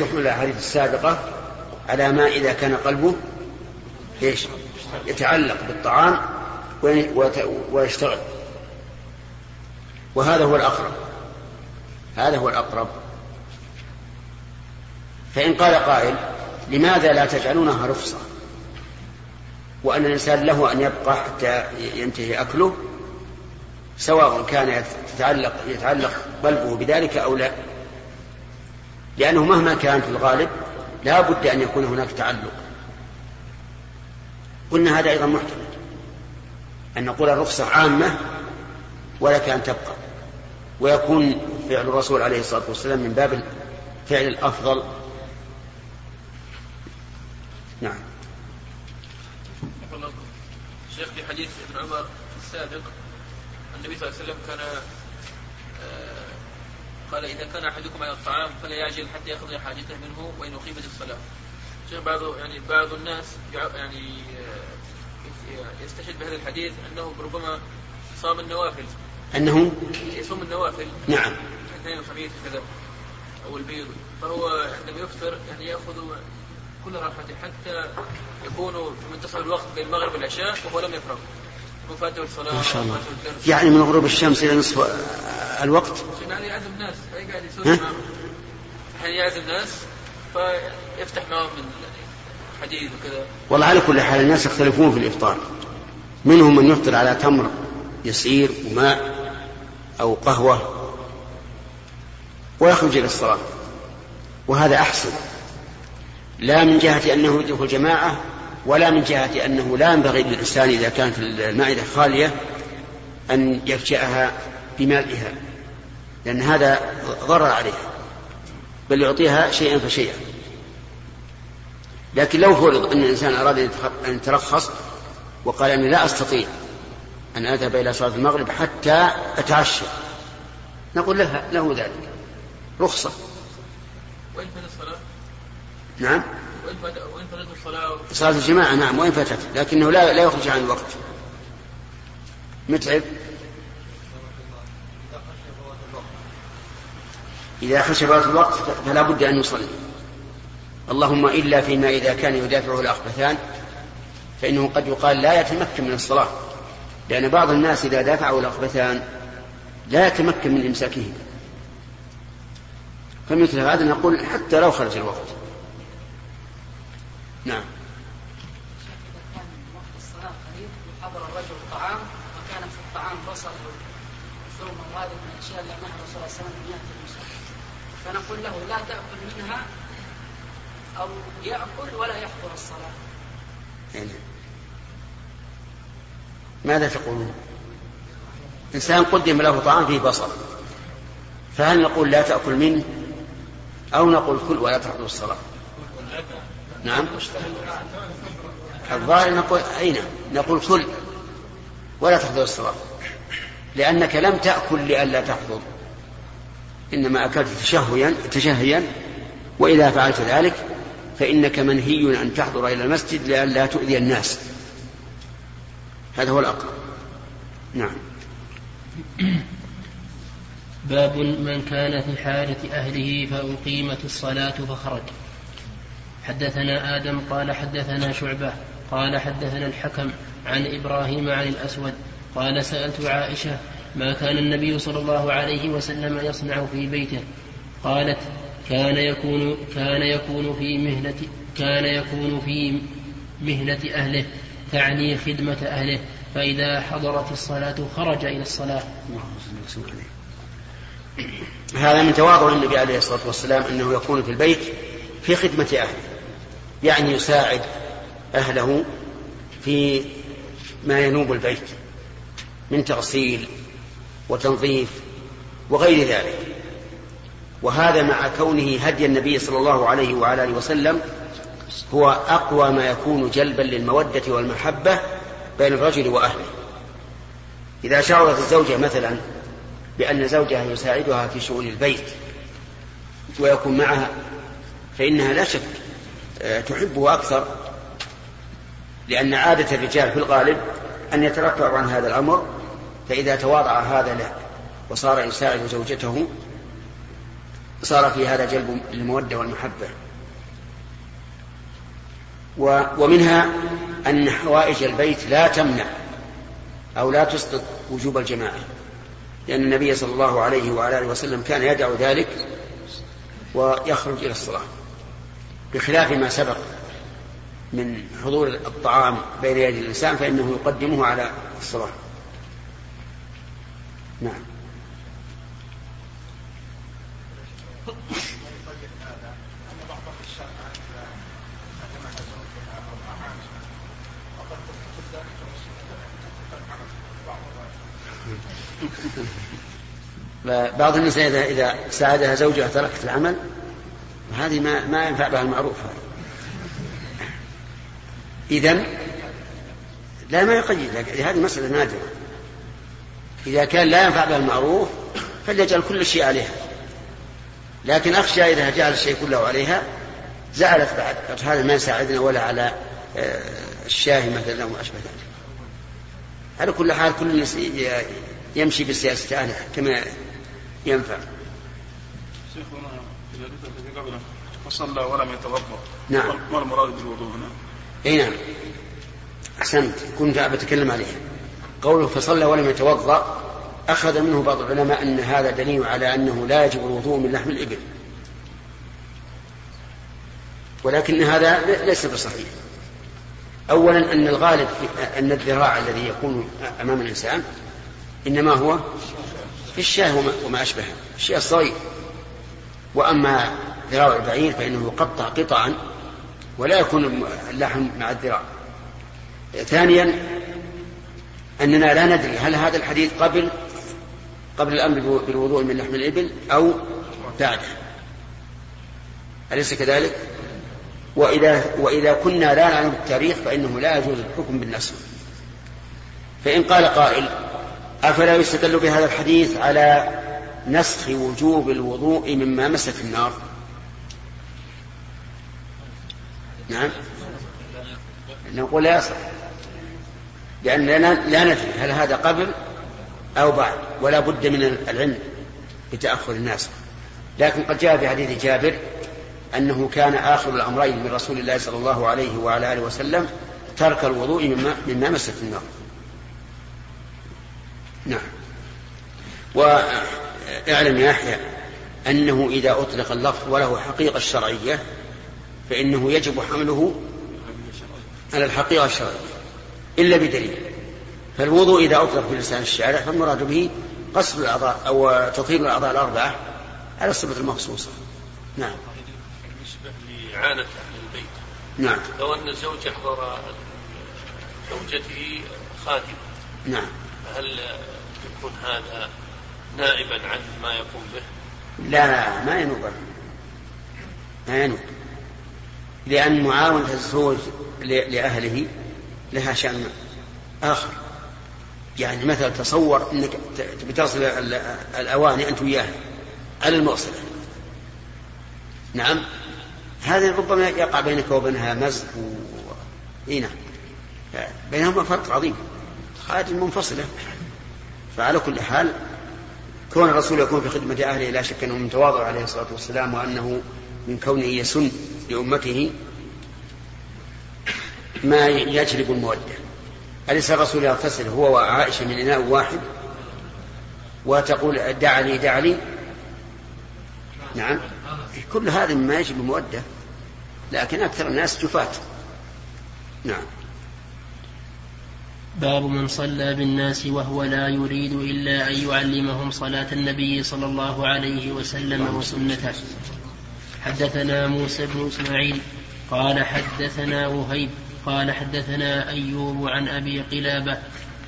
وتحمل الأحاديث السابقة على ما إذا كان قلبه إيش؟ يتعلق بالطعام ويشتغل. وهذا هو الأقرب. هذا هو الأقرب. فإن قال قائل لماذا لا تجعلونها رخصة؟ وأن الإنسان له أن يبقى حتى ينتهي أكله سواء كان يتعلق يتعلق قلبه بذلك أو لا. لأنه مهما كان في الغالب لا بد أن يكون هناك تعلق. قلنا هذا أيضا محتمل. أن نقول الرخصة عامة ولك أن تبقى. ويكون فعل الرسول عليه الصلاة والسلام من باب فعل الأفضل. نعم. شيخ في حديث ابن عمر السابق النبي صلى الله عليه وسلم كان قال إذا كان أحدكم على الطعام فلا يعجل حتى يقضي حاجته منه وإن أقيمت الصلاة. شيخ بعض يعني بعض الناس يعني آه، يستشهد بهذا الحديث أنه ربما صام النوافل. أنه يصوم النوافل. نعم. الاثنين الخميس كذا أو البيض فهو عندما يفطر يعني يأخذ كل راحته حتى يكون في منتصف الوقت بين المغرب والعشاء وهو لم يفرغ. ما شاء الله. يعني من غروب الشمس إلى نصف الوقت؟ يعني يعزم يسوي يعني يعزم الناس فيفتح معهم من حديد وكذا. والله على كل حال الناس يختلفون في الإفطار. منهم من يفطر على تمر يسير وماء أو قهوة ويخرج إلى الصلاة. وهذا أحسن. لا من جهة أنه يدرك جماعة ولا من جهة أنه لا ينبغي للإنسان إذا كانت المائدة خالية أن يفجأها بمالئها لأن هذا ضرر عليها بل يعطيها شيئا فشيئا. لكن لو فرض أن الإنسان أراد أن يترخص وقال أني لا أستطيع أن أذهب إلى صلاة المغرب حتى أتعشى نقول له, له ذلك رخصة. وإن الصلاة؟ نعم. وإن فاتت الصلاة صلاة الجماعة نعم وإن فاتت لكنه لا لا يخرج عن الوقت. متعب. إذا خشي فوات الوقت فلا بد أن يصلي. اللهم إلا فيما إذا كان يدافعه الأخبثان فإنه قد يقال لا يتمكن من الصلاة. لأن بعض الناس إذا دافعه الأخبثان لا يتمكن من إمساكه. فمثل هذا نقول حتى لو خرج الوقت. نعم حضر الرجل طعام وكان في الطعام بصل ثم وهذه من الاشياء اللي نهى الرسول صلى الله عليه وسلم فنقول له لا تأكل منها أو يأكل ولا يحضر الصلاة. يعني ماذا تقولون؟ إنسان قدم له طعام فيه بصل فهل نقول لا تأكل منه أو نقول كل ولا تحضر الصلاة نعم. الظاهر نقول أي نعم. نقول كل. ولا تحضر الصلاة لأنك لم تأكل لئلا تحضر. إنما أكلت تشهيا تشهيا. وإذا فعلت ذلك فإنك منهي أن تحضر إلى المسجد لئلا تؤذي الناس. هذا هو الأقرب. نعم. باب من كان في حالة أهله فأقيمت الصلاة فخرج. حدثنا آدم قال حدثنا شعبة قال حدثنا الحكم عن إبراهيم عن الأسود قال سألت عائشة ما كان النبي صلى الله عليه وسلم يصنع في بيته؟ قالت كان يكون كان يكون في مهنة كان يكون في مهنة أهله تعني خدمة أهله فإذا حضرت الصلاة خرج إلى الصلاة. هذا من تواضع النبي عليه الصلاة والسلام أنه يكون في البيت في خدمة أهله. يعني يساعد أهله في ما ينوب البيت من تغسيل وتنظيف وغير ذلك. وهذا مع كونه هدي النبي صلى الله عليه وعلى آله وسلم هو أقوى ما يكون جلبا للمودة والمحبة بين الرجل وأهله. إذا شعرت الزوجة مثلا بأن زوجها يساعدها في شؤون البيت ويكون معها فإنها لا شك تحبه أكثر لأن عادة الرجال في الغالب أن يترفعوا عن هذا الأمر فإذا تواضع هذا له وصار يساعد زوجته صار في هذا جلب المودة والمحبة. ومنها أن حوائج البيت لا تمنع أو لا تسقط وجوب الجماعة لأن النبي صلى الله عليه وعلى آله وسلم كان يدع ذلك ويخرج إلى الصلاة. بخلاف ما سبق من حضور الطعام بين يدي الإنسان فإنه يقدمه على الصلاة. نعم. بعض النساء إذا إذا ساعدها زوجها تركت العمل هذه ما ما ينفع بها المعروف إذا لا ما يقيد هذه مسألة نادرة. إذا كان لا ينفع بها المعروف فليجعل كل شيء عليها. لكن أخشى إذا جعل الشيء كله عليها زعلت بعد هذا ما يساعدنا ولا على آه، الشاهي مثلا أو أشبه ذلك. على كل حال كل الناس يمشي بسياسة أهله كما ينفع. شيخنا وصلى ولم يتوضأ. نعم. ما المراد بالوضوء هنا؟ اي نعم. أحسنت. كنت بتكلم عليها قوله فصلى ولم يتوضأ أخذ منه بعض العلماء أن هذا دليل على أنه لا يجب الوضوء من لحم الإبل. ولكن هذا ليس بصحيح. اولا أن الغالب في أن الذراع الذي يكون أمام الإنسان إنما هو في الشاه وما أشبهه. الشيء الصغير. وأما ذراع البعير فإنه يقطع قطعا ولا يكون اللحم مع الذراع. ثانيا أننا لا ندري هل هذا الحديث قبل قبل الأمر بالوضوء من لحم الإبل أو بعده. أليس كذلك؟ وإذا وإذا كنا لا نعلم التاريخ فإنه لا يجوز الحكم بالنسخ فإن قال قائل أفلا يستدل بهذا الحديث على نسخ وجوب الوضوء مما مست النار. نعم. نقول لا يصح. لأننا لا ندري هل هذا قبل أو بعد ولا بد من العلم بتأخر الناس. لكن قد جاء في حديث جابر أنه كان آخر الأمرين من رسول الله صلى الله عليه وعلى آله وسلم ترك الوضوء مما, مما مست النار. نعم. واعلم يا يحيى أنه إذا أطلق اللفظ وله حقيقة شرعية فإنه يجب حمله على الحقيقة الشرعية إلا بدليل. فالوضوء إذا أطلق في لسان الشارع فالمراد به قصر الأعضاء أو تطهير الأعضاء الأربعة على الصفة المخصوصة. نعم. بالنسبة لعانة أهل البيت نعم. لو أن الزوج أحضر زوجته خادمة نعم. هل يكون هذا نائبا عن ما يقوم به؟ لا ما ينوب. ما ينوب. لأن معاونة الزوج لأهله لها شأن آخر. يعني مثلا تصور أنك بتصل الأواني أنت وياه على المغسلة. نعم. هذا ربما يقع بينك وبينها مزح و... إيه نعم. بينهما فرق عظيم. خادم منفصلة فعلى كل حال كون الرسول يكون في خدمة أهله لا شك أنه من تواضع عليه الصلاة والسلام وأنه من كونه يسن لأمته ما يجلب المودة. أليس الرسول يغتسل هو وعائشة من إناء واحد وتقول دع لي دع لي؟ نعم. كل هذا مما يجب المودة لكن أكثر الناس جفاة. نعم. باب من صلى بالناس وهو لا يريد إلا أن يعلمهم صلاة النبي صلى الله عليه وسلم وسنته. حدثنا موسى بن إسماعيل قال حدثنا وهيب قال حدثنا أيوب عن أبي قلابة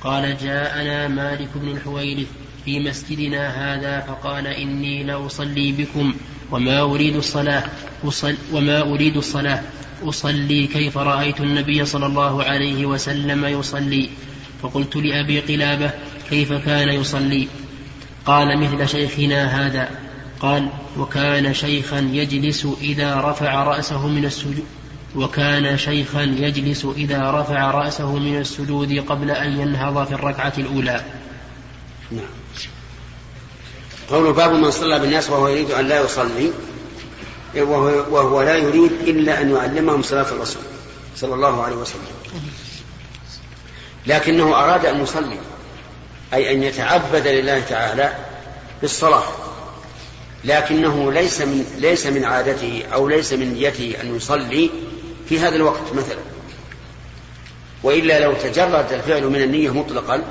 قال جاءنا مالك بن الحويرث في مسجدنا هذا فقال إني لأصلي بكم وما أريد الصلاة وما أريد الصلاة. أصلي كيف رأيت النبي صلى الله عليه وسلم يصلي. فقلت لأبي قلابة كيف كان يصلي؟ قال مثل شيخنا هذا. قال وكان شيخا يجلس إذا رفع رأسه من السجود وكان شيخا يجلس إذا رفع رأسه من السجود قبل أن ينهض في الركعة الأولى. نعم. قول باب من صلى بالناس وهو يريد أن لا يصلي. وهو, وهو لا يريد إلا أن يعلمهم صلاة الرسول صلى الله عليه وسلم. لكنه أراد أن يصلي أي أن يتعبد لله تعالى بالصلاة. لكنه ليس من ليس من عادته أو ليس من نيته أن يصلي في هذا الوقت مثلا. وإلا لو تجرد الفعل من النية مطلقا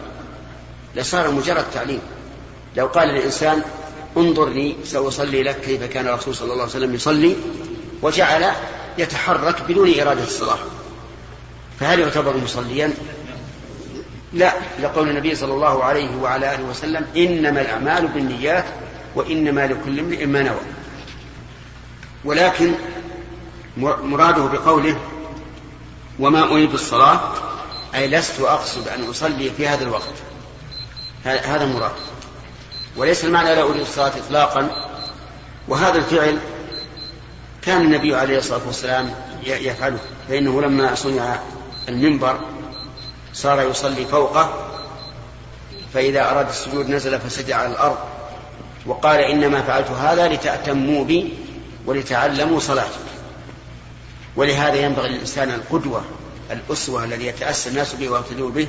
لصار مجرد تعليم. لو قال الإنسان انظرني سأصلي لك كيف كان الرسول صلى الله عليه وسلم يصلي وجعل يتحرك بدون إرادة الصلاة. فهل يعتبر مصليا؟ لا لقول النبي صلى الله عليه وعلى آله وسلم إنما الأعمال بالنيات وإنما لكل امرئ ما نوى. ولكن مراده بقوله وما أريد الصلاة أي لست أقصد أن أصلي في هذا الوقت. هذا المراد وليس المعنى لا أريد الصلاة إطلاقا. وهذا الفعل كان النبي عليه الصلاة والسلام يفعله فإنه لما صنع المنبر صار يصلي فوقه فإذا أراد السجود نزل فسجد على الأرض. وقال إنما فعلت هذا لتأتموا بي ولتعلموا صلاتي. ولهذا ينبغي للإنسان القدوة الأسوة الذي يتأسى الناس به ويقتدوا به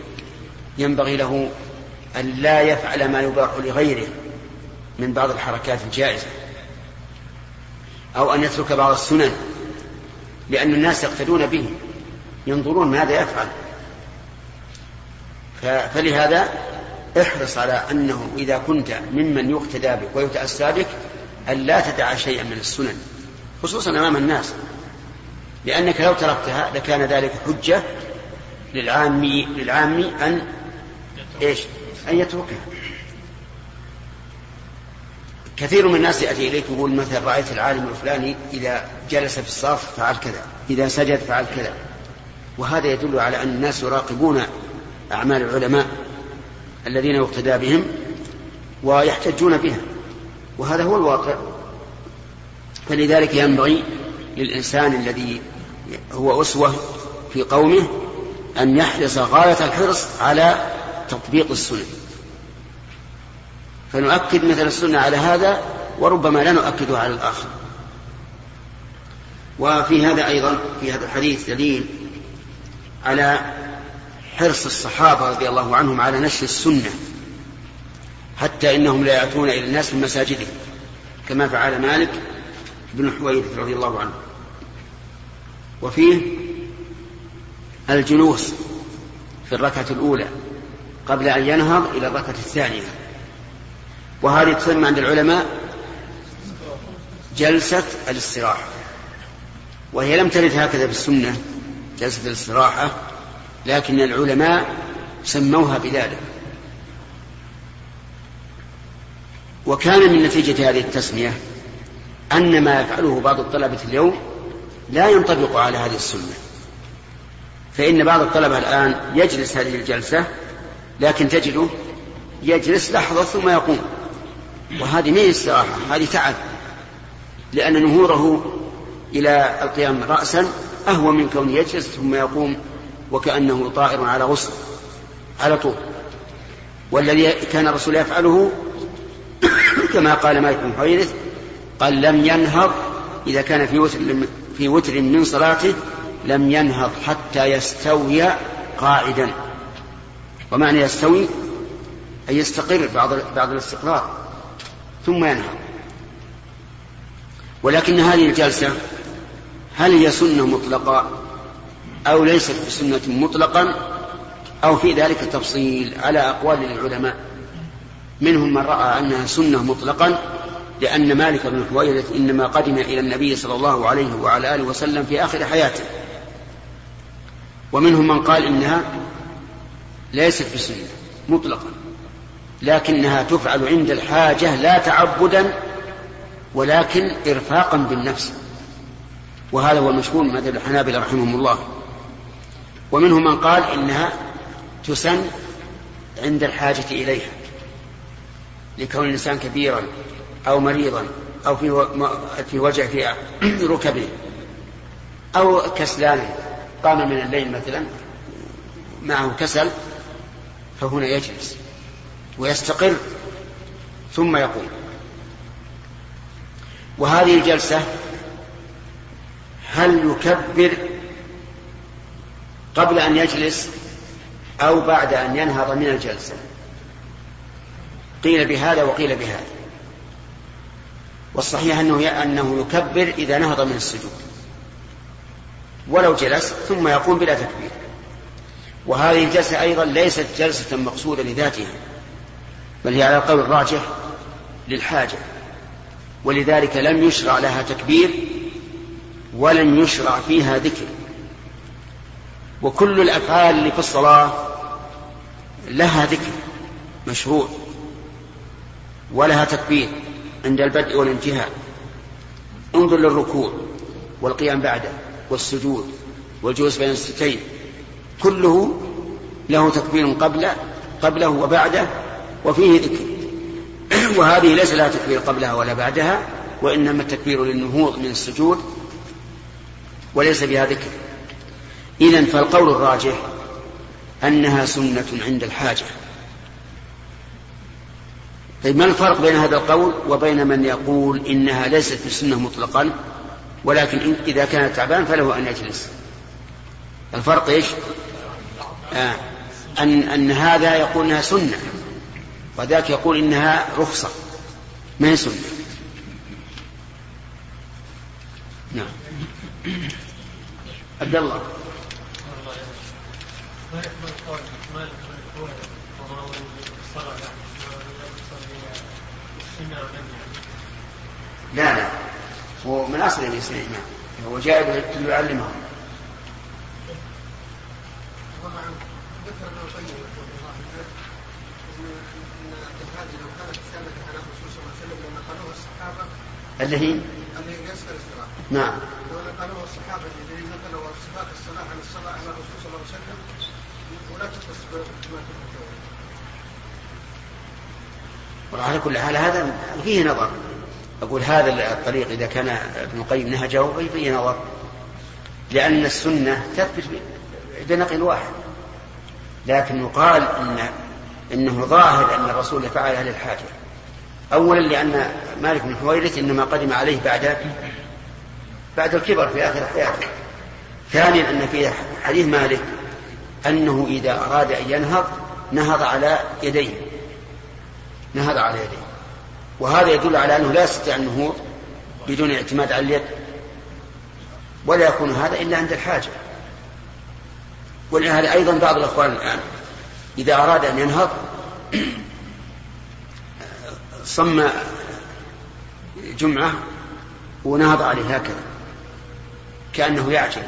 ينبغي له أن لا يفعل ما يباح لغيره من بعض الحركات الجائزة أو أن يترك بعض السنن لأن الناس يقتدون به ينظرون ماذا يفعل فلهذا احرص على أنه إذا كنت ممن يقتدى بك ويتأسى بك أن لا تدع شيئا من السنن خصوصا أمام الناس لأنك لو تركتها لكان ذلك حجة للعام للعام أن إيش؟ أن يتركها كثير من الناس يأتي إليك يقول مثلا رأيت العالم الفلاني إذا جلس في الصف فعل كذا إذا سجد فعل كذا. وهذا يدل على أن الناس يراقبون أعمال العلماء الذين يقتدى بهم ويحتجون بها. وهذا هو الواقع. فلذلك ينبغي للإنسان الذي هو أسوة في قومه أن يحرص غاية الحرص على تطبيق السنة. فنؤكد مثل السنة على هذا وربما لا نؤكده على الآخر. وفي هذا أيضا في هذا الحديث دليل على حرص الصحابة رضي الله عنهم على نشر السنة حتى إنهم لا يأتون إلى الناس من مساجدهم كما فعل مالك بن حويرث رضي الله عنه. وفيه الجلوس في الركعة الأولى. قبل أن ينهض إلى الركعة الثانية. وهذه تسمى عند العلماء جلسة الاستراحة. وهي لم ترد هكذا في السنة جلسة الاستراحة لكن العلماء سموها بذلك. وكان من نتيجة هذه التسمية أن ما يفعله بعض الطلبة اليوم لا ينطبق على هذه السنة. فإن بعض الطلبة الآن يجلس هذه الجلسة لكن تجده يجلس لحظة ثم يقوم. وهذه ما استراحة هذه تعب. لأن نهوره إلى القيام رأسا أهون من كونه يجلس ثم يقوم وكأنه طائر على غصن على طول. والذي كان الرسول يفعله كما قال مالك بن حويرث قال لم ينهض إذا كان في وتر في وتر من صلاته لم ينهض حتى يستوي قاعدا. ومعنى يستوي أن يستقر بعض بعض الاستقرار ثم ينهض. ولكن هذه الجلسة هل هي سنة مطلقة أو ليست بسنة مطلقا أو في ذلك تفصيل على أقوال للعلماء منهم من رأى أنها سنة مطلقا لأن مالك بن حويرث إنما قدم إلى النبي صلى الله عليه وعلى آله وسلم في آخر حياته. ومنهم من قال إنها ليست بسنة مطلقا. لكنها تفعل عند الحاجة لا تعبدا ولكن إرفاقا بالنفس. وهذا هو المشهور من مذهب الحنابلة رحمهم الله. ومنهم من قال إنها تسن عند الحاجة إليها لكون الإنسان كبيرا أو مريضا أو في في وجع في ركبه أو كسلان قام من الليل مثلا معه كسل فهنا يجلس ويستقر ثم يقوم. وهذه الجلسة هل يكبر قبل أن يجلس أو بعد أن ينهض من الجلسة؟ قيل بهذا وقيل بهذا. والصحيح أنه أنه يكبر إذا نهض من السجود. ولو جلس ثم يقوم بلا تكبير. وهذه الجلسة أيضا ليست جلسة مقصودة لذاتها بل هي على القول الراجح للحاجة. ولذلك لم يشرع لها تكبير ولم يشرع فيها ذكر. وكل الأفعال اللي في الصلاة لها ذكر مشروع ولها تكبير عند البدء والانتهاء. انظر للركوع والقيام بعده والسجود والجلوس بين الستين كله له تكبير قبل قبله وبعده وفيه ذكر. وهذه ليس لها تكبير قبلها ولا بعدها وإنما التكبير للنهوض من السجود وليس بها ذكر. إذا فالقول الراجح أنها سنة عند الحاجة. طيب ما الفرق بين هذا القول وبين من يقول إنها ليست بسنة مطلقا؟ ولكن إذا كان تعبان فله أن يجلس. الفرق إيش؟ آه. أن, أن هذا يقول إنها سنة وذاك يقول إنها رخصة ما هي سنة؟ نعم. عبد الله. لا لا. هو من أصل ليس الامام هو جاء ليعلمهم اللي هي نعم. لو نقلوها الصحابه الذين نقلوا صفات الصلاه عن الصلاه على الرسول صلى الله عليه وسلم ولا تختص بما وعلى كل حال هذا فيه نظر. أقول هذا الطريق إذا كان ابن القيم نهجه فيه نظر. لأن السنة تثبت بنقل واحد. لكن يقال إن إنه ظاهر أن الرسول فعلها للحاجة أولا لأن مالك بن حويرث إنما قدم عليه بعد بعد الكبر في آخر حياته. ثانيا أن في حديث مالك أنه إذا أراد أن ينهض نهض على يديه. نهض على يديه. وهذا يدل على أنه لا يستطيع النهوض بدون اعتماد على اليد. ولا يكون هذا إلا عند الحاجة. ولهذا أيضا بعض الأخوان الآن إذا أراد أن ينهض صم جمعة ونهض عليه هكذا كأنه يعجل.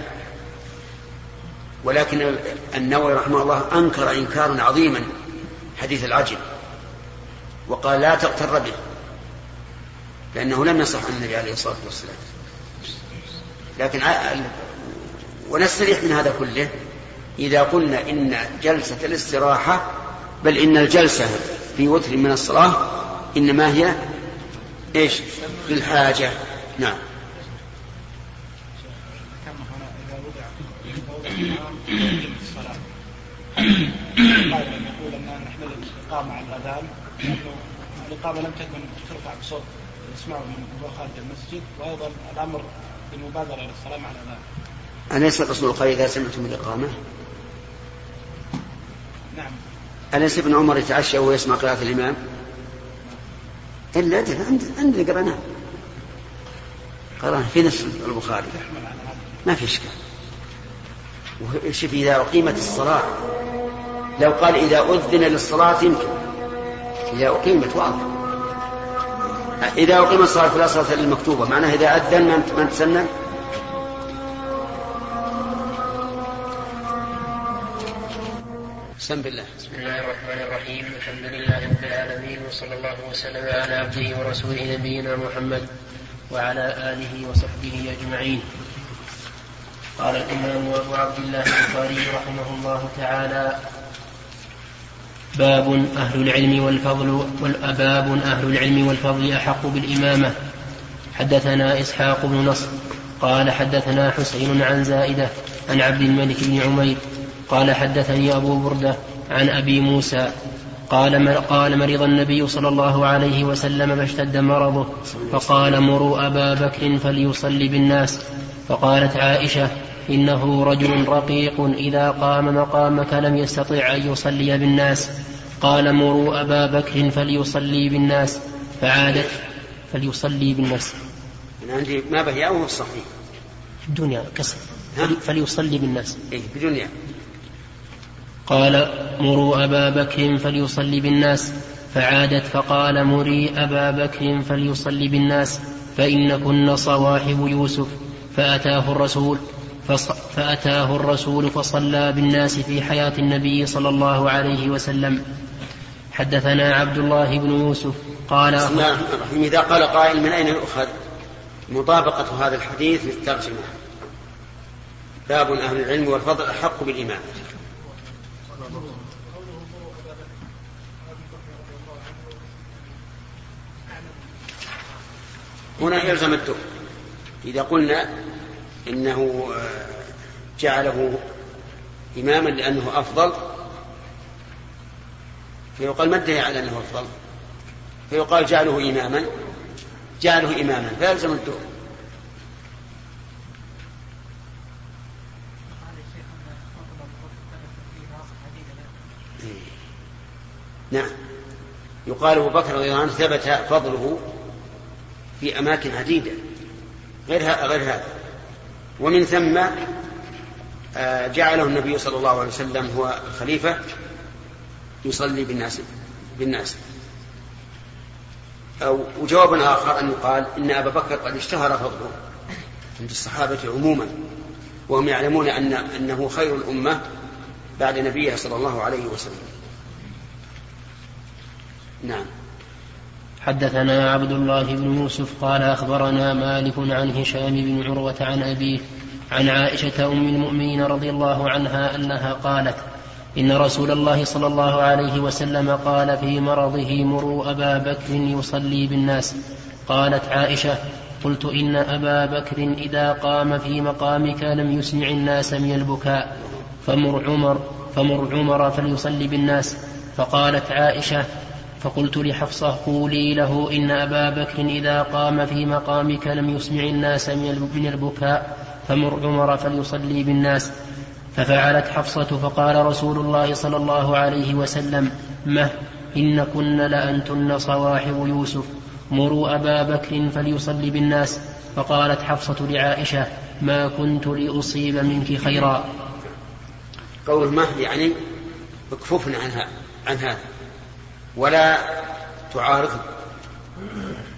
ولكن النووي رحمه الله أنكر إنكارا عظيما حديث العجل وقال لا تغتر به لأنه لم يصح عن النبي عليه الصلاة والسلام. لكن ونستريح من هذا كله. إذا قلنا إن جلسة الاستراحة بل إن الجلسة في وتر من الصلاة إنما هي إيش للحاجة نعم يقول ان نحمل الإقامة على الاذان الاقامه لم تكن ترفع بصوت يسمعه من خارج المسجد وأيضا الأمر بالمبادره إلى الصلاه مع الأذان. أليس الرسول قال إذا سمعتم الإقامة؟ نعم. أليس ابن عمر يتعشى ويسمع قراءة الإمام؟ إلا أدري عندنا قرأناه. قرأنا في نفس البخاري. ما في إشكال. شوف إذا أقيمت الصلاة لو قال إذا أذن للصلاة يمكن إذا أقيمت واضح إذا أقيمت الصلاة فلا صلاة المكتوبة معناه إذا أذن من تسنن بسم الله الرحمن الرحيم. الحمد لله رب العالمين وصلى الله وسلم على عبده ورسوله نبينا محمد وعلى آله وصحبه أجمعين. قال الإمام أبو عبد الله البخاري رحمه الله تعالى باب أهل العلم والفضل باب أهل العلم والفضل أحق بالإمامة. حدثنا إسحاق بن نصر قال حدثنا حسين عن زائدة عن عبد الملك بن عمير قال حدثني أبو بردة عن أبي موسى قال قال مرض النبي صلى الله عليه وسلم فاشتد مرضه فقال مروا أبا بكر فليصلي بالناس. فقالت عائشة إنه رجل رقيق إذا قام مقامك لم يستطع أن يصلي بالناس. قال مروا أبا بكر فليصلي بالناس. فعادت فليصلي بالناس. أنا عندي ما به أو الصحيح الدنيا كسر. فليصلي بالناس. إيه بدنيا. قال مروا أبا بكر فليصلي بالناس. فعادت فقال مري أبا بكر فليصلي بالناس. فإنكن صواحب يوسف. فأتاه الرسول فأتاه الرسول فصلى بالناس في حياة النبي صلى الله عليه وسلم. حدثنا عبد الله بن يوسف. قال بسم الرحيم. إذا قال قائل من أين يؤخذ؟ مطابقة هذا الحديث للترجمة. باب أهل العلم والفضل أحق بالإيمان. هنا يلزم الدور إذا قلنا إنه جعله إماما لأنه أفضل فيقال ما على أنه أفضل؟ فيقال جعله إماما جعله إماما فيلزم الدور نعم. يقال أبو بكر رضي الله عنه ثبت فضله في أماكن عديدة غير غير هذا. ومن ثم آه، جعله النبي صلى الله عليه وسلم هو الخليفة يصلي بالناس بالناس. أو وجواب آخر أن يقال إن أبا بكر قد اشتهر فضله عند الصحابة عموما وهم يعلمون أن أنه خير الأمة بعد نبيه صلى الله عليه وسلم. نعم. حدثنا عبد الله بن يوسف قال أخبرنا مالك عن هشام بن عروة عن أبيه عن عائشة أم المؤمنين رضي الله عنها أنها قالت إن رسول الله صلى الله عليه وسلم قال في مرضه مروا أبا بكر يصلي بالناس. قالت عائشة قلت إن أبا بكر إذا قام في مقامك لم يسمع الناس من البكاء فمر عمر فمر عمر فليصلي بالناس. فقالت عائشة فقلت لحفصة قولي له إن أبا بكر إذا قام في مقامك لم يسمع الناس من البكاء فمر عمر فليصلي بالناس. ففعلت حفصة فقال رسول الله صلى الله عليه وسلم مه إن كن لأنتن صواحب يوسف. مروا أبا بكر فليصلي بالناس. فقالت حفصة لعائشة ما كنت لأصيب منك خيرا. قول مه يعني اكففن عنها عن هذا. ولا تعارضه.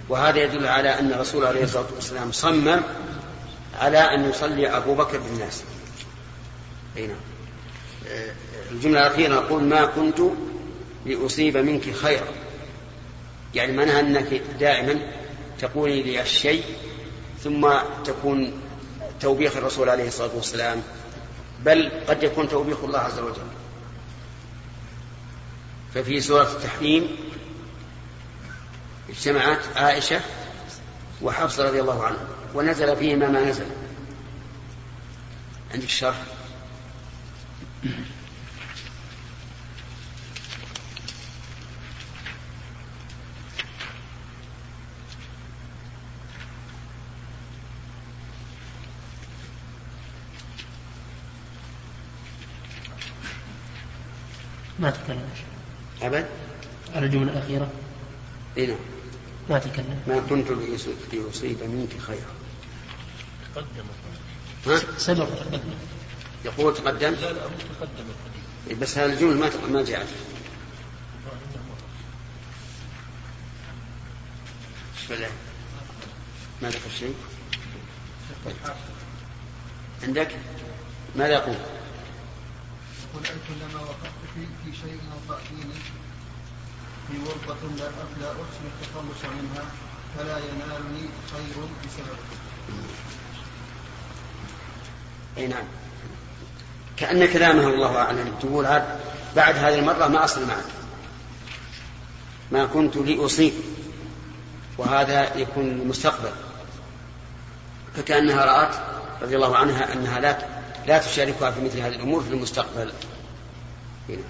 وهذا يدل على أن الرسول عليه الصلاة والسلام صمم على أن يصلي أبو بكر بالناس. أي نعم. الجملة الأخيرة نقول ما كنت لأصيب منك خيرا. يعني معناها أنك دائما تقولي لي الشيء ثم تكون توبيخ الرسول عليه الصلاة والسلام بل قد يكون توبيخ الله عز وجل. ففي سورة التحريم اجتمعت عائشة وحفصة رضي الله عنها ونزل فيهما ما نزل. عندك الشرح ما تكلم أبد؟ على الجملة الأخيرة. إيه نعم. ما تكلم ما كنت لأصيب منك خيرا. تقدم ها؟ سبق يقول تقدم؟ لا لا تقدم. إيه، بس هذه الجملة ما ما جاءت؟ ما ذكر شيء؟ طيب. عندك؟ ماذا يقول؟ أي كلما وقفت في, في شيء أو تأتيني في ورطة لا لا أحسن التخلص منها فلا ينالني خير بسببه. أي نعم. كأن كلامه الله أعلم. تقول عاد بعد هذه المرة ما أصل معك. ما كنت لأصيب وهذا يكون المستقبل فكأنها رأت رضي الله عنها أنها لا لا تشاركها في مثل هذه الأمور في المستقبل هنا.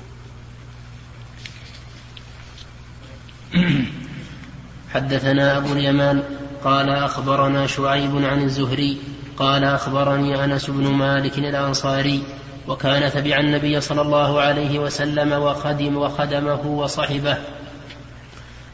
حدثنا أبو اليمان قال أخبرنا شعيب عن الزهري قال أخبرني أنس بن مالك الأنصاري وكان تبع النبي صلى الله عليه وسلم وخدم وخدمه وصحبه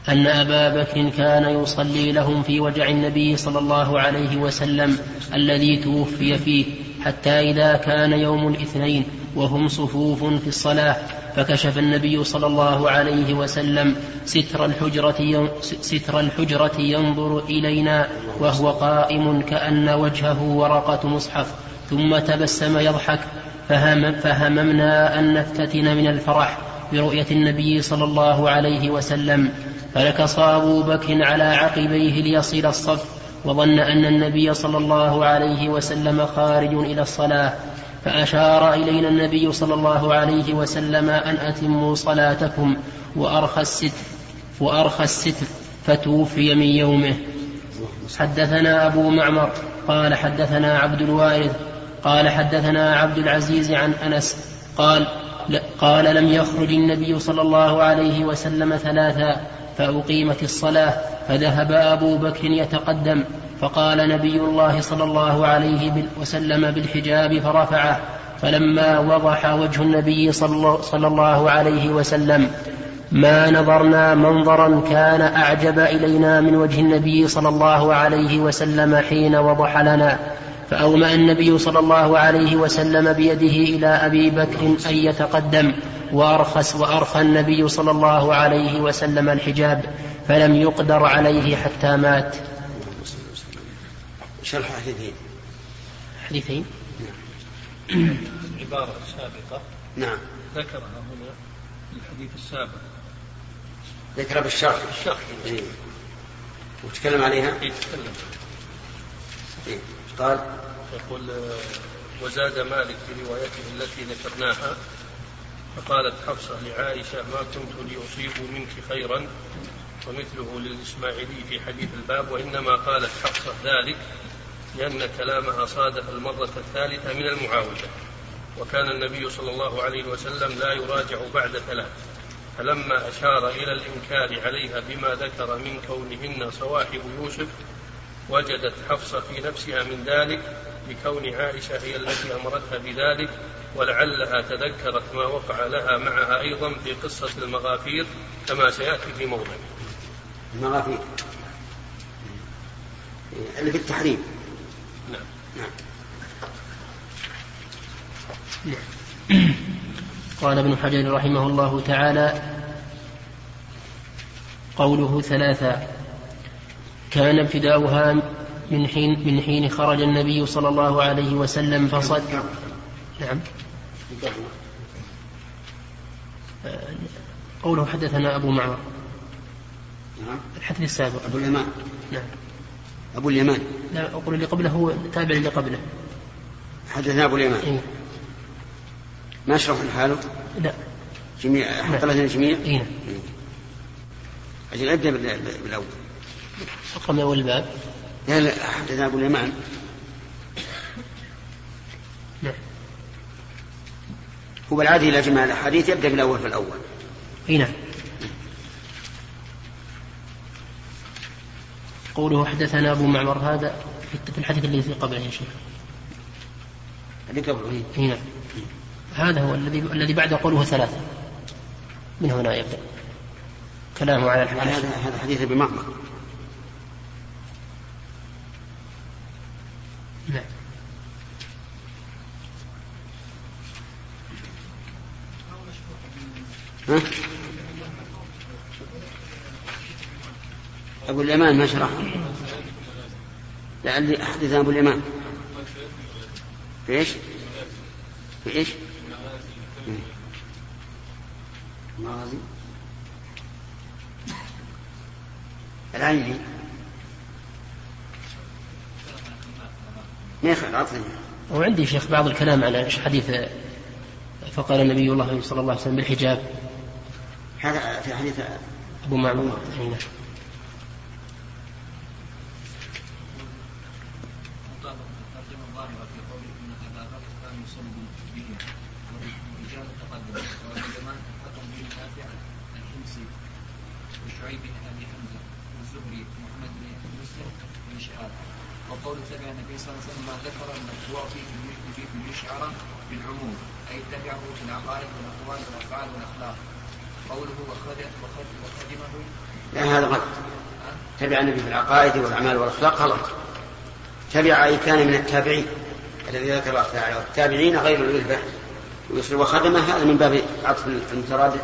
أن أبا بكر كان يصلي لهم في وجع النبي صلى الله عليه وسلم الذي توفي فيه حتى إذا كان يوم الاثنين وهم صفوف في الصلاة فكشف النبي صلى الله عليه وسلم ستر الحجرة ستر الحجرة ينظر إلينا وهو قائم كأن وجهه ورقة مصحف ثم تبسم يضحك فهم فهممنا أن نفتتن من الفرح برؤية النبي صلى الله عليه وسلم فنكص أبو بكر على عقبيه ليصل الصف وظن أن النبي صلى الله عليه وسلم خارج إلى الصلاة فأشار إلينا النبي صلى الله عليه وسلم أن أتموا صلاتكم وأرخى الستر وأرخى الستر فتوفي من يومه. حدثنا أبو معمر قال حدثنا عبد الوارث قال حدثنا عبد العزيز عن أنس قال قال لم يخرج النبي صلى الله عليه وسلم ثلاثا فأقيمت الصلاة فذهب أبو بكر يتقدم فقال نبي الله صلى الله عليه وسلم بالحجاب فرفعه فلما وضح وجه النبي صلى الله عليه وسلم ما نظرنا منظرا كان أعجب إلينا من وجه النبي صلى الله عليه وسلم حين وضح لنا فأومأ النبي صلى الله عليه وسلم بيده إلى أبي بكر أن يتقدم وارخس وأرخى النبي صلى الله عليه وسلم الحجاب فلم يقدر عليه حتى مات. شرح حديثين. حديثين؟ العبارة السابقة نعم. ذكرها هنا في الحديث السابق. ذكر بالشرح الشرح. إيه. وتكلم عليها؟ يتكلم إيه. قال؟ يقول وزاد مالك في روايته التي ذكرناها فقالت حفصة لعائشة ما كنت لأصيب منك خيرا ومثله للإسماعيلي في حديث الباب وإنما قالت حفصة ذلك لأن كلامها صادف المرة الثالثة من المعاودة وكان النبي صلى الله عليه وسلم لا يراجع بعد ثلاث فلما أشار إلى الإنكار عليها بما ذكر من كونهن صواحب يوسف وجدت حفصة في نفسها من ذلك لكون عائشة هي التي أمرتها بذلك ولعلها تذكرت ما وقع لها معها أيضا في قصة المغافير كما سيأتي في موضع. المغافير. اللي في التحريم. نعم. نعم. قال ابن حجر رحمه الله تعالى قوله ثلاثا كان ابتداؤها من حين من حين خرج النبي صلى الله عليه وسلم فصد نعم. قوله حدثنا أبو معمر نعم. الحديث السابق. أبو اليمان. نعم. أبو اليمان. لا أقول اللي قبله هو تابع اللي قبله. حدثنا أبو اليمان. إيه؟ ما أشرح حاله لا. جميع حط لنا جميع؟ إيه؟ أجل أبدأ بال- بالأول. اقرأ من أول الباب لا لا حدثنا أبو اليمان. هو العادي إلى جماع الأحاديث يبدأ بالأول فالأول. أي نعم. قوله حدثنا أبو معمر هذا في الحديث الذي قبله يا شيخ. اللي قبله أي نعم. هذا هو الذي الذي بعد قوله ثلاثة. من هنا يبدأ؟ كلامه على الحديث. هذا هذا حديث ابن معمر. نعم؟ أبو اليمان ما شرح لعلي أحدث أبو اليمان في إيش؟ في إيش؟ مغازي العيني ما وعندي شيخ بعض الكلام على حديث فقال النبي الله صلى الله عليه وسلم بالحجاب. هذا في حديث أبو معمر أي نعم ترجمة ظاهرة في قوله إن أبا بكر كان يصلي بهم والرجال تقدم والزمان حكم به نافع الحمصي وشعيب بن ابي حمزه والزهري محمد بن مسلم بن شهاب وقول تبع النبي صلى الله عليه وسلم ما ذكر المشروع في في المشعر بالعموم اي اتبعه في العقائد والاقوال والافعال والاخلاق قوله وخدمه لا هذا غلط تبع النبي في العقائد والأعمال والأخلاق غلط. تبع أي كان من التابعين الذي ذكر الله تعالى. والتابعين غير الالفه وخدمة هذا من باب عطف المترادف.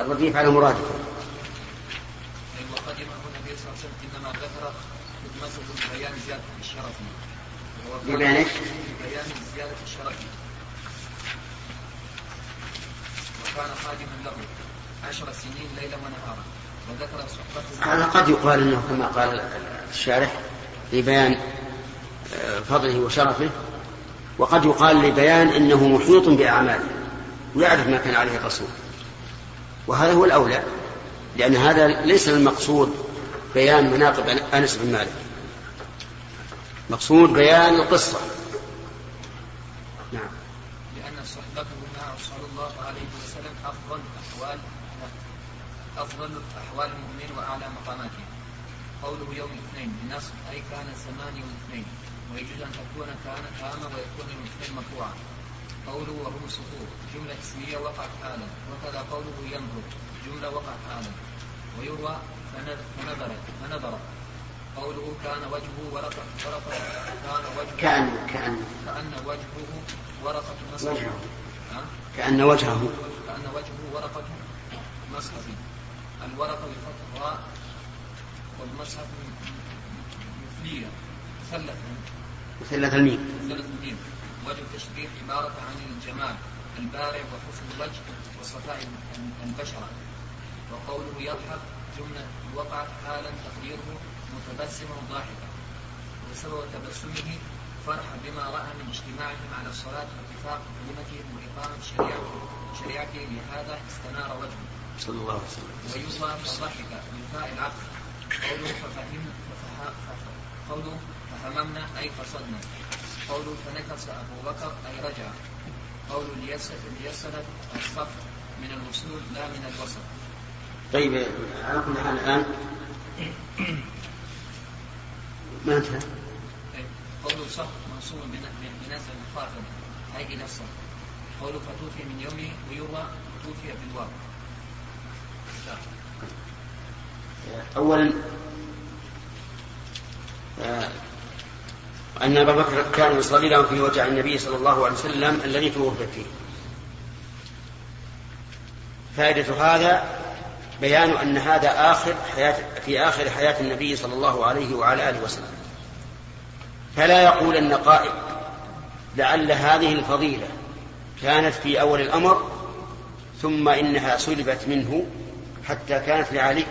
الرديف على مرادفه ببيان إيش؟ ببيان زياده الشرف وكان خادما له عشر سنين ليلا ونهارا. هذا قد يقال إنه كما قال الشارح لبيان آه، فضله وشرفه وقد يقال لبيان إنه محيط بأعماله ويعرف ما كان عليه الرسول. وهذا هو الأولى لأن هذا ليس المقصود بيان مناقب أنس بن مالك. مقصود بيان القصة نعم لأن صحبته مع صلى الله عليه وسلم افضل احوال افضل أحوال المؤمنين وأعلى مقاماته قوله يوم الاثنين بنصب أي كان ثمانية واثنين ويجوز أن تكون كان قام ويكون الاثنين مرفوعا قوله وهو سطور جملة اسمية وقعت حالا وكذا قوله ينظر جملة وقعت حالا ويروى فنظر فنظر قوله كان وجهه ورقة ورقة كان وجهه كأن كأن. كأن وجهه ورقة وجهه. كأن وجهه. كأن وجهه ورقة مصحف الورقة بفتح الراء والمصحف مثلية مثلث مثلث الميم. مثلث الميم. وجه التشبيه عبارة عن الجمال البارع وحسن الوجه وصفاء البشرة. وقوله يضحك جملة وقعت حالا تقديره متبسما ضاحكا وسبب تبسمه فرح بما رأى من اجتماعهم على الصلاة واتفاق كلمتهم شريعته شريعته لهذا استنار وجهه. صلى الله عليه وسلم. ويوصى فضحك بفاء العقل. قوله ففهم قوله فهممنا أي قصدنا قوله فنكس أبو بكر أي رجع قول ليسلت الصف من الوصول لا من الوسط. طيب على كل حال الآن. ما انتهى قول صف منصوب بنزل الخافض أي إلى الصف. قول فتوفي من يومه ويروى توفي بالواو أولا آه، أن أبا بكر كان يصلي لهم في وجع النبي صلى الله عليه وسلم الذي توفي فيه. فائدة هذا بيان أن هذا آخر حياة في آخر حياة النبي صلى الله عليه وعلى آله وسلم. فلا يقول أن قائل لعل هذه الفضيلة كانت في أول الأمر ثم إنها سلبت منه حتى كانت لعلي.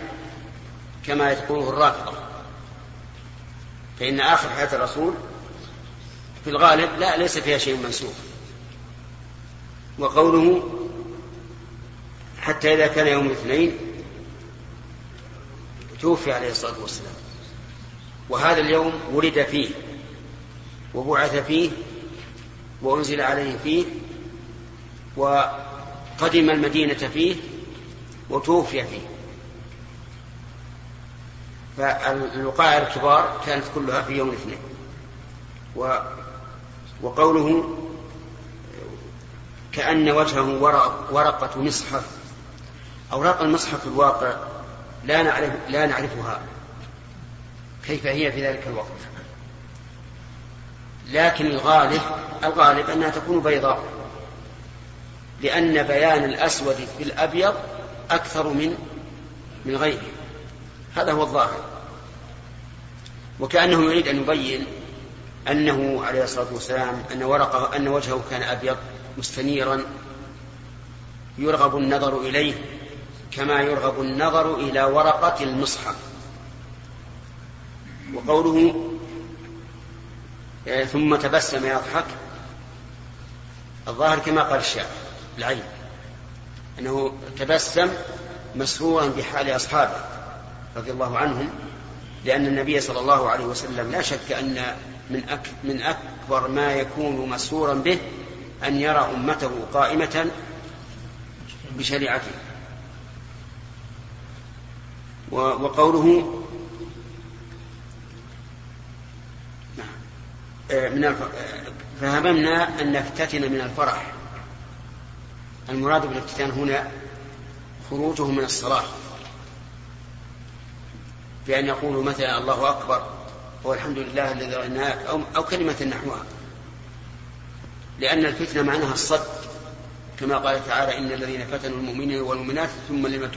كما يقوله الرافضة فإن آخر حياة الرسول في الغالب لا ليس فيها شيء منسوخ. وقوله حتى إذا كان يوم الاثنين توفي عليه الصلاة والسلام. وهذا اليوم ولد فيه وبعث فيه وأنزل عليه فيه وقدم المدينة فيه وتوفي فيه. فالوقائع الكبار كانت كلها في يوم الاثنين و وقوله كأن وجهه ورق ورقة مصحف أوراق المصحف في الواقع لا نعرف لا نعرفها. كيف هي في ذلك الوقت؟ لكن الغالب الغالب أنها تكون بيضاء لأن بيان الأسود في الأبيض أكثر من من غيره. هذا هو الظاهر. وكأنه يريد أن يبين أنه عليه الصلاة والسلام أن ورقه أن وجهه كان أبيض مستنيرا يرغب النظر إليه كما يرغب النظر إلى ورقة المصحف. وقوله ثم تبسم يضحك الظاهر كما قال الشاعر العين أنه تبسم مسرورا بحال أصحابه رضي الله عنهم لأن النبي صلى الله عليه وسلم لا شك أن من من أكبر ما يكون مسرورا به أن يرى أمته قائمة بشريعته وقوله نعم. من فهممنا أن نفتتن من الفرح المراد بالافتتان هنا خروجه من الصلاة بأن يقولوا مثلا الله أكبر والحمد لله الذي رأيناك أو, أو كلمة نحوها. لأن الفتنة معناها الصد كما قال تعالى إن الذين فتنوا المؤمنين والمؤمنات ثم لم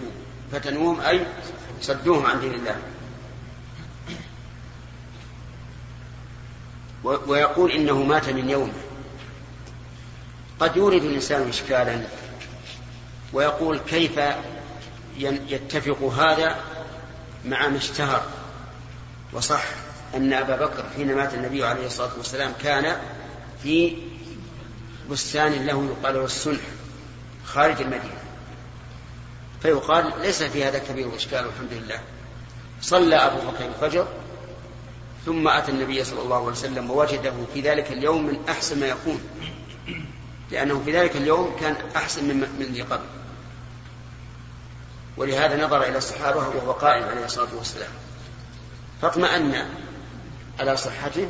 فتنوهم أي صدوهم عن دين الله. ويقول إنه مات من يومه قد يورد الإنسان إشكالا ويقول كيف يتفق هذا مع ما اشتهر. وصح أن أبا بكر حين مات النبي عليه الصلاة والسلام كان في بستان له يقال له السنح خارج المدينة. فيقال ليس في هذا كبير إشكال والحمد لله. صلى أبو بكر الفجر ثم أتى النبي صلى الله عليه وسلم ووجده في ذلك اليوم من أحسن ما يكون. لأنه في ذلك اليوم كان أحسن من من ذي قبل. ولهذا نظر إلى الصحابة وهو قائم عليه الصلاة والسلام. فاطمأن على صحته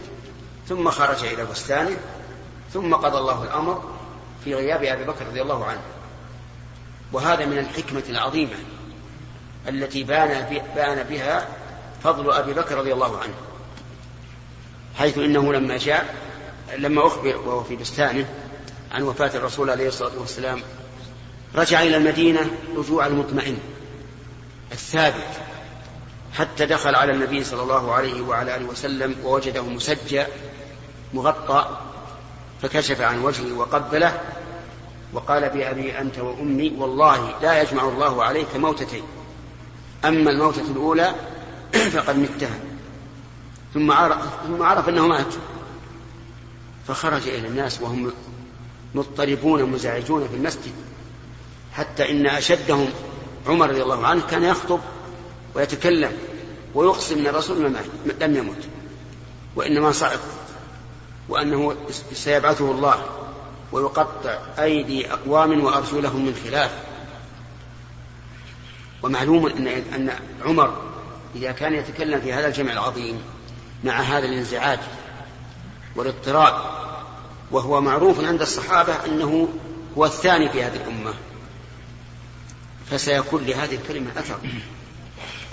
ثم خرج إلى بستانه ثم قضى الله الأمر في غياب أبي بكر رضي الله عنه. وهذا من الحكمة العظيمة التي بان بان بها فضل أبي بكر رضي الله عنه. حيث إنه لما جاء لما أخبر وهو في بستانه عن وفاة الرسول عليه الصلاة والسلام رجع إلى المدينة رجوع المطمئن. الثابت حتى دخل على النبي صلى الله عليه وعلى آله وسلم ووجده مسجى مغطى فكشف عن وجهه وقبله وقال بأبي أنت وأمي والله لا يجمع الله عليك موتتين أما الموتة الأولى فقد متها ثم عرف, ثم عرف أنه مات. فخرج إلى الناس وهم مضطربون مزعجون في المسجد حتى إن أشدهم عمر رضي الله عنه كان يخطب ويتكلم ويقسم إن الرسول لم يمت وإنما صعق وأنه سيبعثه الله ويقطع أيدي أقوام وأرجلهم من خلاف. ومعلوم ان إن عمر إذا كان يتكلم في هذا الجمع العظيم مع هذا الانزعاج والاضطراب وهو معروف عند الصحابة أنه هو الثاني في هذه الأمة. فسيكون لهذه الكلمة أثر.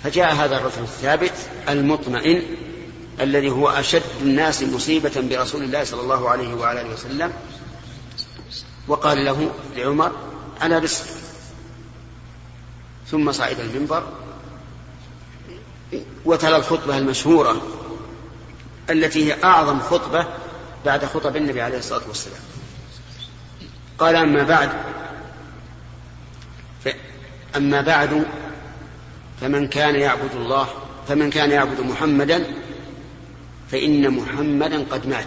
فجاء هذا الرجل الثابت المطمئن الذي هو أشد الناس مصيبة برسول الله صلى الله عليه وعلى آله وسلم وقال له لعمر أنا رزق ثم صعد المنبر وتلا الخطبة المشهورة التي هي أعظم خطبة بعد خطب النبي عليه الصلاة والسلام. قال أما بعد أما بعد فمن كان يعبد الله فمن كان يعبد محمدا فإن محمدا قد مات.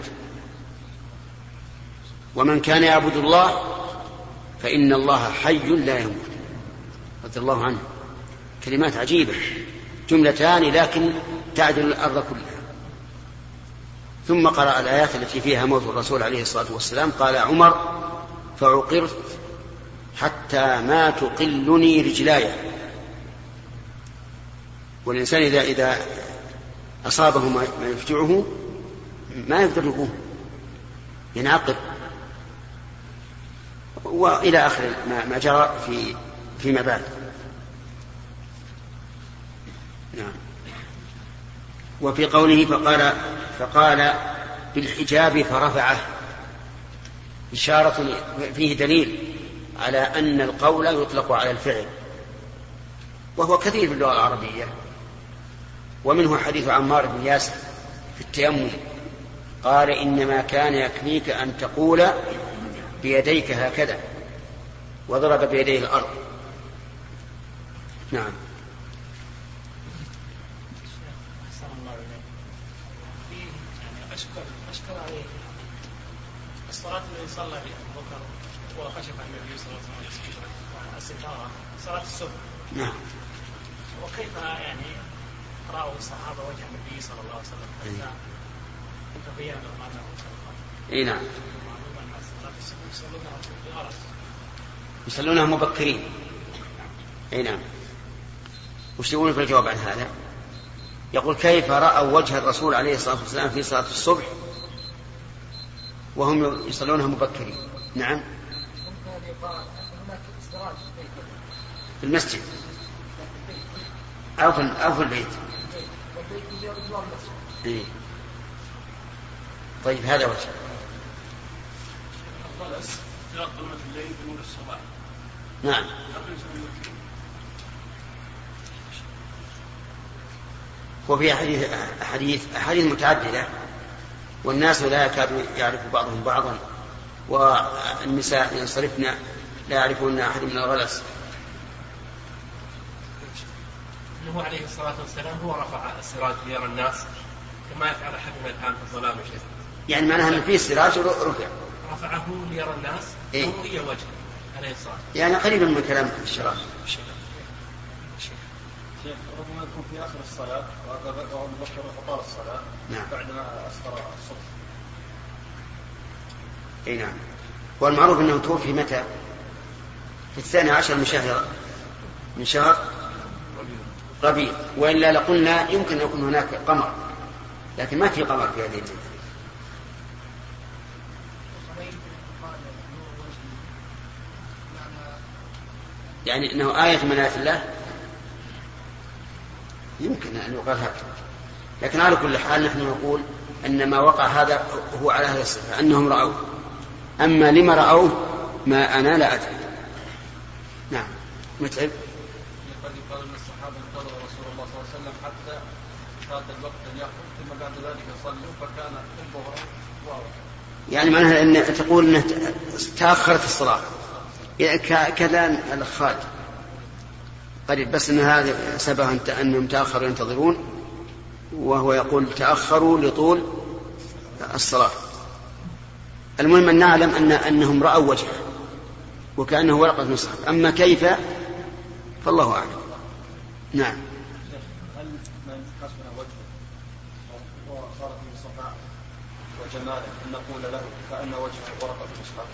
ومن كان يعبد الله فإن الله حي لا يموت. رضي الله عنه. كلمات عجيبة. جملتان لكن تعدل الأرض كلها. ثم قرأ الآيات التي فيها موت الرسول عليه الصلاة والسلام. قال عمر فعقرت حتى ما تقلني رجلاي. والإنسان إذا إذا أصابه ما يفجعه ما يقدر يقوم. ينعقد. وإلى آخر ما, جرى في فيما بعد. نعم. وفي قوله فقال فقال بالحجاب فرفعه. إشارة فيه دليل. على أن القول يطلق على الفعل وهو كثير في اللغة العربية. ومنه حديث عمار بن ياسر في التيمم قال إنما كان يكفيك أن تقول بيديك هكذا وضرب بيديه الأرض. نعم. يعني أشكر أشكر عليه. الصلاة التي صلى بها. عن النبي صلى الله عليه وسلم. الستارة صلاة الصبح. نعم. وكيف يعني رأوا الصحابة وجه النبي صلى الله عليه وسلم؟ حتى تبين لهم وسلم اي نعم. يصلونها مبكرين. اي نعم. وش يقولون في الجواب عن هذا؟ يقول كيف رأوا وجه الرسول عليه الصلاة والسلام في صلاة الصبح وهم يصلونها مبكرين؟ نعم. في المسجد. أو في أو في البيت. إيه. طيب هذا وجه نعم. وفي أحاديث أحاديث أحاديث متعددة والناس لا يكاد يعرف بعضهم بعضا. والنساء ينصرفن لا يعرفون أحد من الغلس انه عليه الصلاة والسلام هو رفع السراج ليرى الناس كما يفعل أحدنا الآن في الظلام شيخ. يعني معناها أن في سراج رفع. رفعه ليرى الناس إيه؟ وجهه عليه الصلاة والسلام. يعني قريبا من كلام الشراج. شيخ ربما يكون في آخر الصلاة بكر فطال الصلاة نعم. بعدما أسفر الصبح. إي نعم. والمعروف إنه توفي متى؟ في الثاني عشر من شهر من شهر ربيع. وإلا لقلنا يمكن أن يكون هناك قمر لكن ما في قمر في هذه الليلة يعني إنه آية من آيات الله؟ يمكن أن يقال هكذا. لكن على كل حال نحن نقول إن ما وقع هذا هو على هذه الصفة أنهم رأوه. أما لما رأوه ما أنا لا أدري. نعم. متعب؟ قد يقال إن الصحابة انتظروا رسول الله صلى الله عليه وسلم حتى فات الوقت يخرج ثم بعد ذلك صلوا فكان الظهر. يعني معناها إن تقول الصلاة. يعني ك- كذا الاخ خالد قريب. بس إن هذا سبب أن- أنهم تأخروا ينتظرون وهو يقول تأخروا لطول الصلاة. المهم أن نعلم أن أنهم رأوا وجهه وكأنه ورقة مصحف. أما كيف فالله أعلم. نعم. هل من حسن وجهه وصار فيه صفاء وجماله أن نقول له كأن وجهه ورقة مصحف؟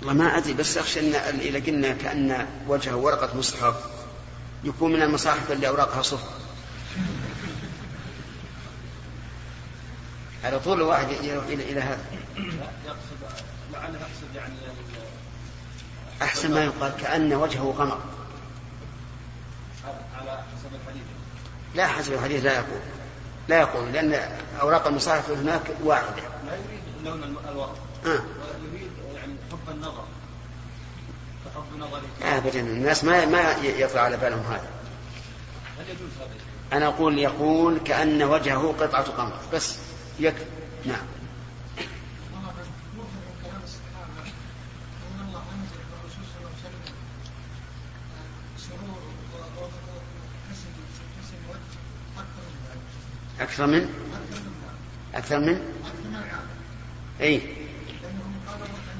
والله ما أدري بس أخشى أن إذا قلنا كأن وجهه ورقة مصحف يكون من المصاحف اللي أوراقها صفر. على طول الواحد يروح إلى إلى هذا. يقصد لعله يقصد يعني أحسن ما يقال كأن وجهه قمر على حسب الحديث. لا حسب الحديث لا يقول. لا يقول لأن أوراق المصاحف هناك واحدة. لا يريد لون الورق آه. ويريد يعني حب النظر. فحب نظره ابدا الناس ما ما يطلع على بالهم هذا. هل يجوز هذا؟ أنا أقول يقول كأن وجهه قطعة قمر بس. يكفي. نعم. أكثر من؟ أكثر من؟ أي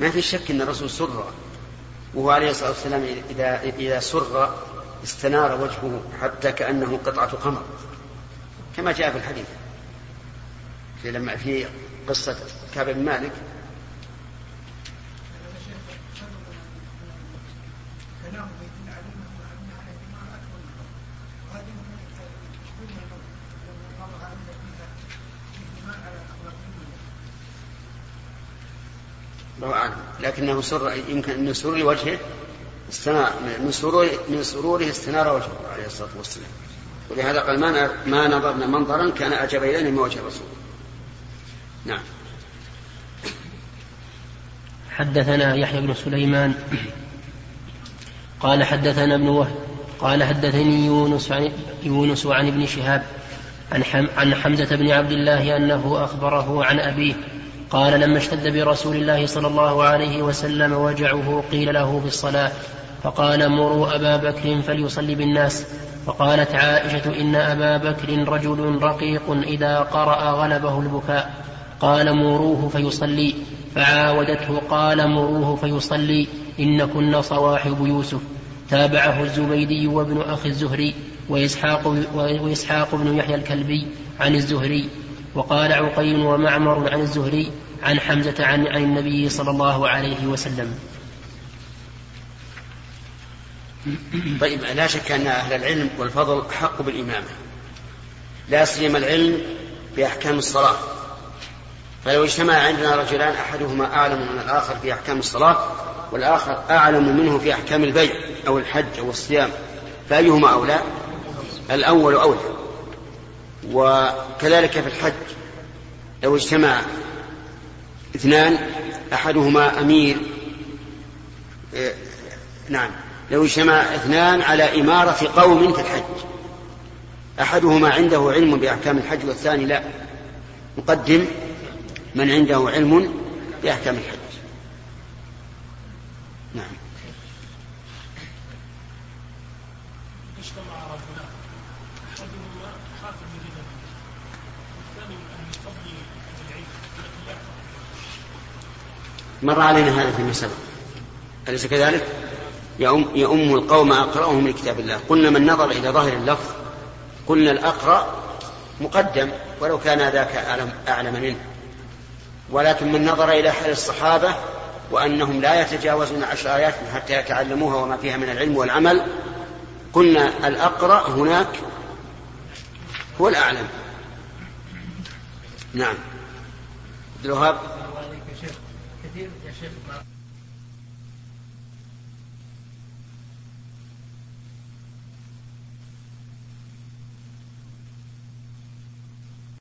ما في شك أن الرسول سر. وهو عليه الصلاة والسلام إذا إذا سر استنار وجهه حتى كأنه قطعة قمر كما جاء في الحديث. في لما في قصة كعب بن مالك. لكنه سر يمكن أن سرور وجهه استنار من سرور من سروره استنار وجهه عليه الصلاة والسلام. ولهذا قال ما ما نظرنا منظرا كان أعجب إلينا من وجه الرسول. نعم. حدثنا يحيى بن سليمان. قال حدثنا ابن وهب قال حدثني يونس عن يونس عن ابن شهاب عن عن حمزة بن عبد الله أنه أخبره عن أبيه قال لما اشتد برسول الله صلى الله عليه وسلم وجعه قيل له في الصلاة فقال مروا أبا بكر فليصلي بالناس. فقالت عائشة إن أبا بكر رجل رقيق إذا قرأ غلبه البكاء. قال مروه فيصلي. فعاودته قال مروه فيصلي. إن كن صواحب يوسف. تابعه الزبيدي وابن أخي الزهري وإسحاق, وإسحاق بن يحيى الكلبي عن الزهري. وقال عقيل ومعمر عن الزهري عن حمزة عن, عن النبي صلى الله عليه وسلم. طيب لا شك أن أهل العلم والفضل حق بالإمامة. لا سيما العلم بأحكام الصلاة. فلو اجتمع عندنا رجلان أحدهما أعلم من الآخر في أحكام الصلاة والآخر أعلم منه في أحكام البيع أو الحج أو الصيام فأيهما أولى؟ الأول أولى. وكذلك في الحج لو اجتمع اثنان أحدهما أمير إيه، نعم لو اجتمع اثنان على إمارة قوم في الحج. أحدهما عنده علم بأحكام الحج والثاني لا. نقدم من عنده علم بأحكام الحج نعم. مر علينا هذا فيما سبق. أليس كذلك؟ يؤم القوم أقرأهم لكتاب الله. قلنا من نظر إلى ظاهر اللفظ قلنا الأقرأ مقدم ولو كان ذاك أعلم, أعلم منه. ولكن من نظر إلى حال الصحابة وأنهم لا يتجاوزون عشر آيات حتى يتعلموها وما فيها من العلم والعمل قلنا الأقرأ هناك هو الأعلم. نعم. الوهاب؟ كثير يا شيخ